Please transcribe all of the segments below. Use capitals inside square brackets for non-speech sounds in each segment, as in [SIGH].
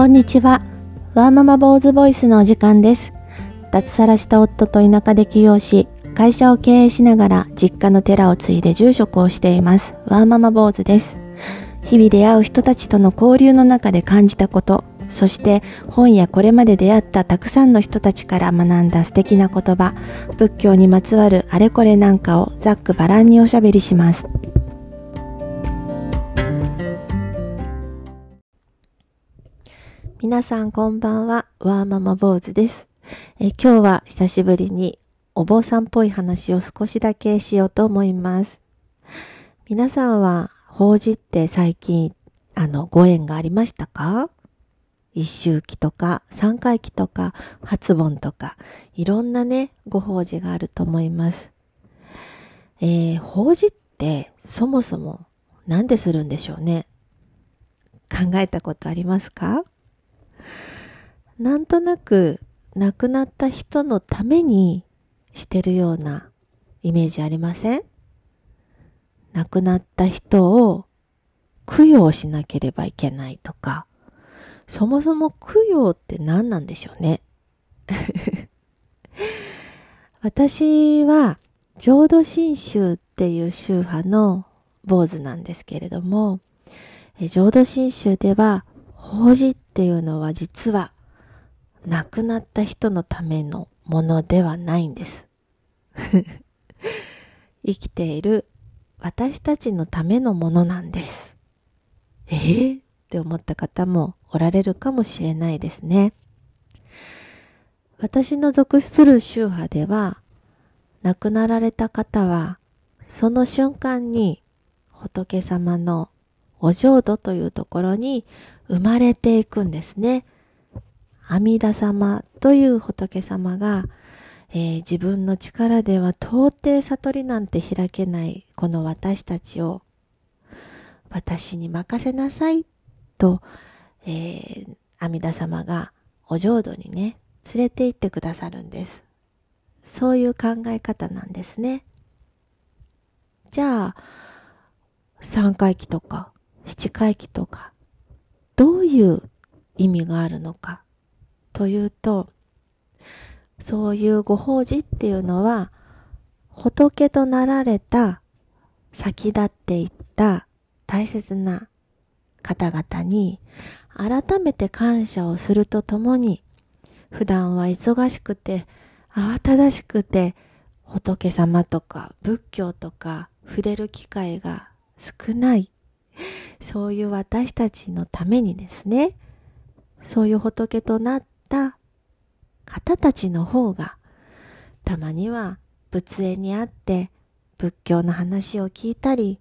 こんにちは。ワーママ坊主ボイスのお時間です。脱サラした夫と田舎で起業し、会社を経営しながら実家の寺を継いで住職をしています。ワーママ坊主です。日々出会う人たちとの交流の中で感じたこと、そして本やこれまで出会ったたくさんの人たちから学んだ素敵な言葉、仏教にまつわるあれこれなんかをざっくばらんにおしゃべりします。皆さんこんばんは、ワーママ坊主です。え今日は久しぶりにお坊さんっぽい話を少しだけしようと思います。皆さんは法事って最近あのご縁がありましたか？一周期とか三回忌とか初盆とかいろんなねご法事があると思います。えー、法事ってそもそもなんでするんでしょうね？考えたことありますか？なんとなく亡くなった人のためにしてるようなイメージありません？亡くなった人を供養しなければいけないとか、そもそも供養って何なんでしょうね？[LAUGHS] 私は浄土真宗っていう宗派の坊主なんですけれども、浄土真宗では法事っていうのは実は亡くなった人のためのものではないんです。[LAUGHS] 生きている私たちのためのものなんです。えー、って思った方もおられるかもしれないですね。私の属する宗派では、亡くなられた方は、その瞬間に仏様のお浄土というところに生まれていくんですね。阿弥陀様という仏様が、えー、自分の力では到底悟りなんて開けないこの私たちを私に任せなさいと、えー、阿弥陀様がお浄土にね連れて行ってくださるんですそういう考え方なんですねじゃあ三回忌とか七回忌とかどういう意味があるのかというとそういうご法事っていうのは仏となられた先立っていった大切な方々に改めて感謝をするとともに普段は忙しくて慌ただしくて仏様とか仏教とか触れる機会が少ない [LAUGHS] そういう私たちのためにですねそういう仏となった方たちの方がたまには仏縁にあって仏教の話を聞いたり、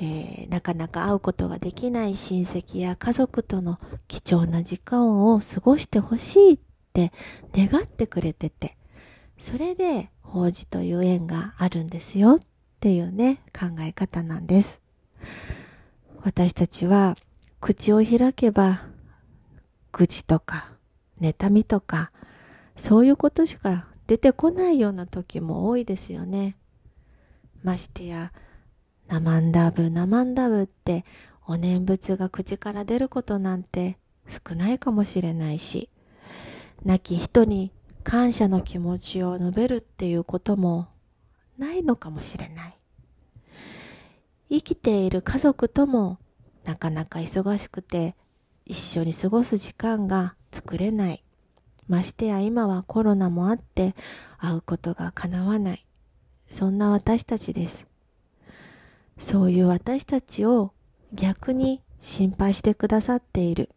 えー、なかなか会うことができない親戚や家族との貴重な時間を過ごしてほしいって願ってくれててそれで法事という縁があるんですよっていうね考え方なんです。私たちは口を開けば愚痴とか妬みとかそういうことしか出てこないような時も多いですよね。ましてや、ナマンダブ、ナマンダブってお念仏が口から出ることなんて少ないかもしれないし、亡き人に感謝の気持ちを述べるっていうこともないのかもしれない。生きている家族ともなかなか忙しくて一緒に過ごす時間が作れない。ましてや今はコロナもあって会うことが叶わない。そんな私たちです。そういう私たちを逆に心配してくださっている。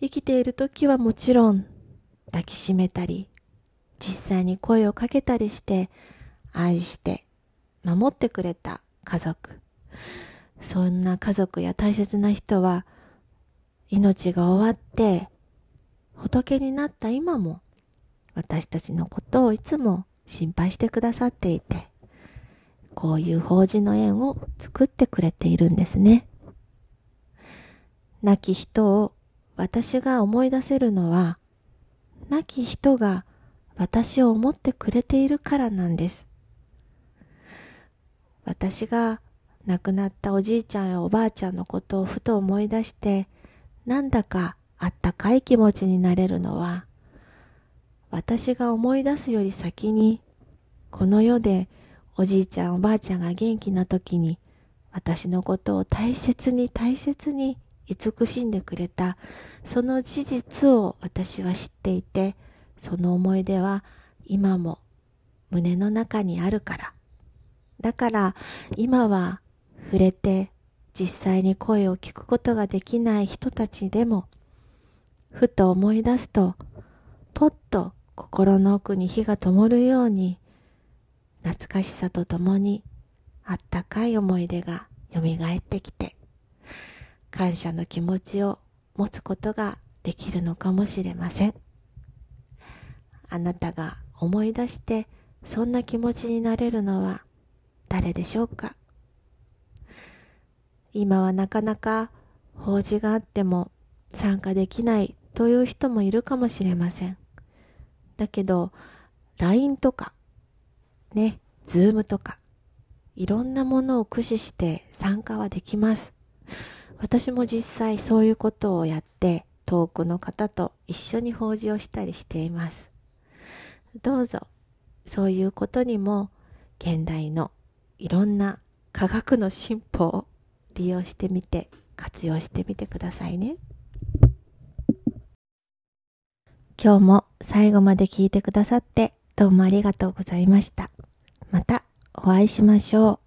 生きている時はもちろん抱きしめたり、実際に声をかけたりして愛して守ってくれた家族。そんな家族や大切な人は命が終わって仏になった今も私たちのことをいつも心配してくださっていてこういう法事の縁を作ってくれているんですね。亡き人を私が思い出せるのは亡き人が私を思ってくれているからなんです。私が亡くなったおじいちゃんやおばあちゃんのことをふと思い出してなんだかあったかい気持ちになれるのは、私が思い出すより先に、この世でおじいちゃんおばあちゃんが元気な時に、私のことを大切に大切に慈しんでくれた、その事実を私は知っていて、その思い出は今も胸の中にあるから。だから今は触れて実際に声を聞くことができない人たちでも、ふと思い出すと、ぽっと心の奥に火が灯るように、懐かしさとともにあったかい思い出が蘇ってきて、感謝の気持ちを持つことができるのかもしれません。あなたが思い出してそんな気持ちになれるのは誰でしょうか？今はなかなか法事があっても参加できないという人もいるかもしれません。だけど、LINE とか、ね、Zoom とか、いろんなものを駆使して参加はできます。私も実際そういうことをやって遠くの方と一緒に法事をしたりしています。どうぞそういうことにも現代のいろんな科学の進歩を利用してみて活用してみてくださいね。今日も最後まで聞いてくださってどうもありがとうございました。またお会いしましょう。